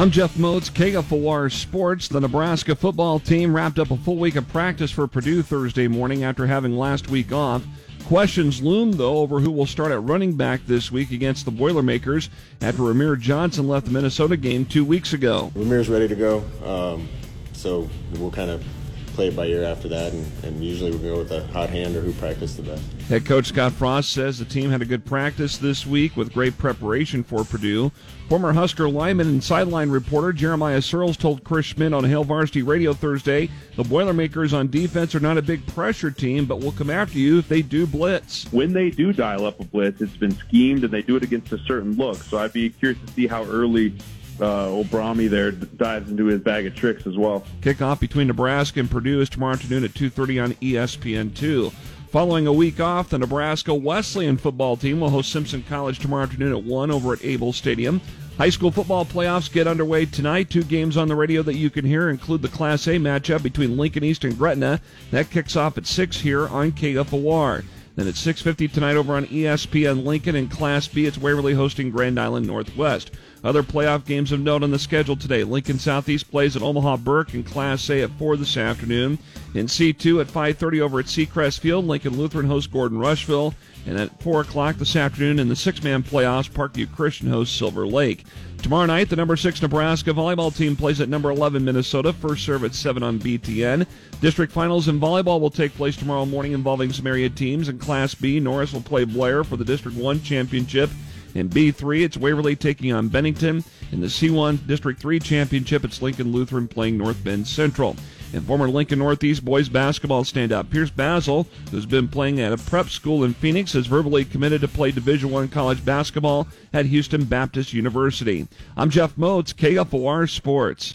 I'm Jeff Motz, KFOR Sports. The Nebraska football team wrapped up a full week of practice for Purdue Thursday morning after having last week off. Questions loom, though, over who will start at running back this week against the Boilermakers after Rahmir Johnson left the Minnesota game two weeks ago. Rahmir's ready to go, um, so we'll kind of play it by ear after that, and, and usually we'll go with a hot hand or who practiced the best. Head coach Scott Frost says the team had a good practice this week with great preparation for Purdue. Former Husker lineman and sideline reporter Jeremiah Sirles told Chris Schmidt on Hail Varsity Radio Thursday the Boilermakers on defense are not a big pressure team, but will come after you if they do blitz. When they do dial up a blitz, it's been schemed and they do it against a certain look. So I'd be curious to see how early uh, Obrami there dives into his bag of tricks as well. Kickoff between Nebraska and Purdue is tomorrow afternoon at 2.30 on ESPN2. Following a week off, the Nebraska Wesleyan football team will host Simpson College tomorrow afternoon at 1 over at Abel Stadium. High school football playoffs get underway tonight. Two games on the radio that you can hear include the Class A matchup between Lincoln East and Gretna. That kicks off at 6 here on KFOR. Then at 6.50 tonight over on ESPN Lincoln in Class B, it's Waverly hosting Grand Island Northwest. Other playoff games of note on the schedule today. Lincoln Southeast plays at Omaha Burke in Class A at 4 this afternoon. In C2 at 5.30 over at Seacrest Field, Lincoln Lutheran hosts Gordon Rushville. And at 4 o'clock this afternoon in the six-man playoffs, Parkview Christian hosts Silver Lake. Tomorrow night, the number 6 Nebraska volleyball team plays at number 11 Minnesota. First serve at 7 on BTN. District finals in volleyball will take place tomorrow morning involving some area teams. In Class B, Norris will play Blair for the District 1 championship. In B3, it's Waverly taking on Bennington. In the C1 District 3 Championship, it's Lincoln Lutheran playing North Bend Central. And former Lincoln Northeast boys basketball standout Pierce Basil, who's been playing at a prep school in Phoenix, has verbally committed to play Division One college basketball at Houston Baptist University. I'm Jeff Motz, KFOR Sports.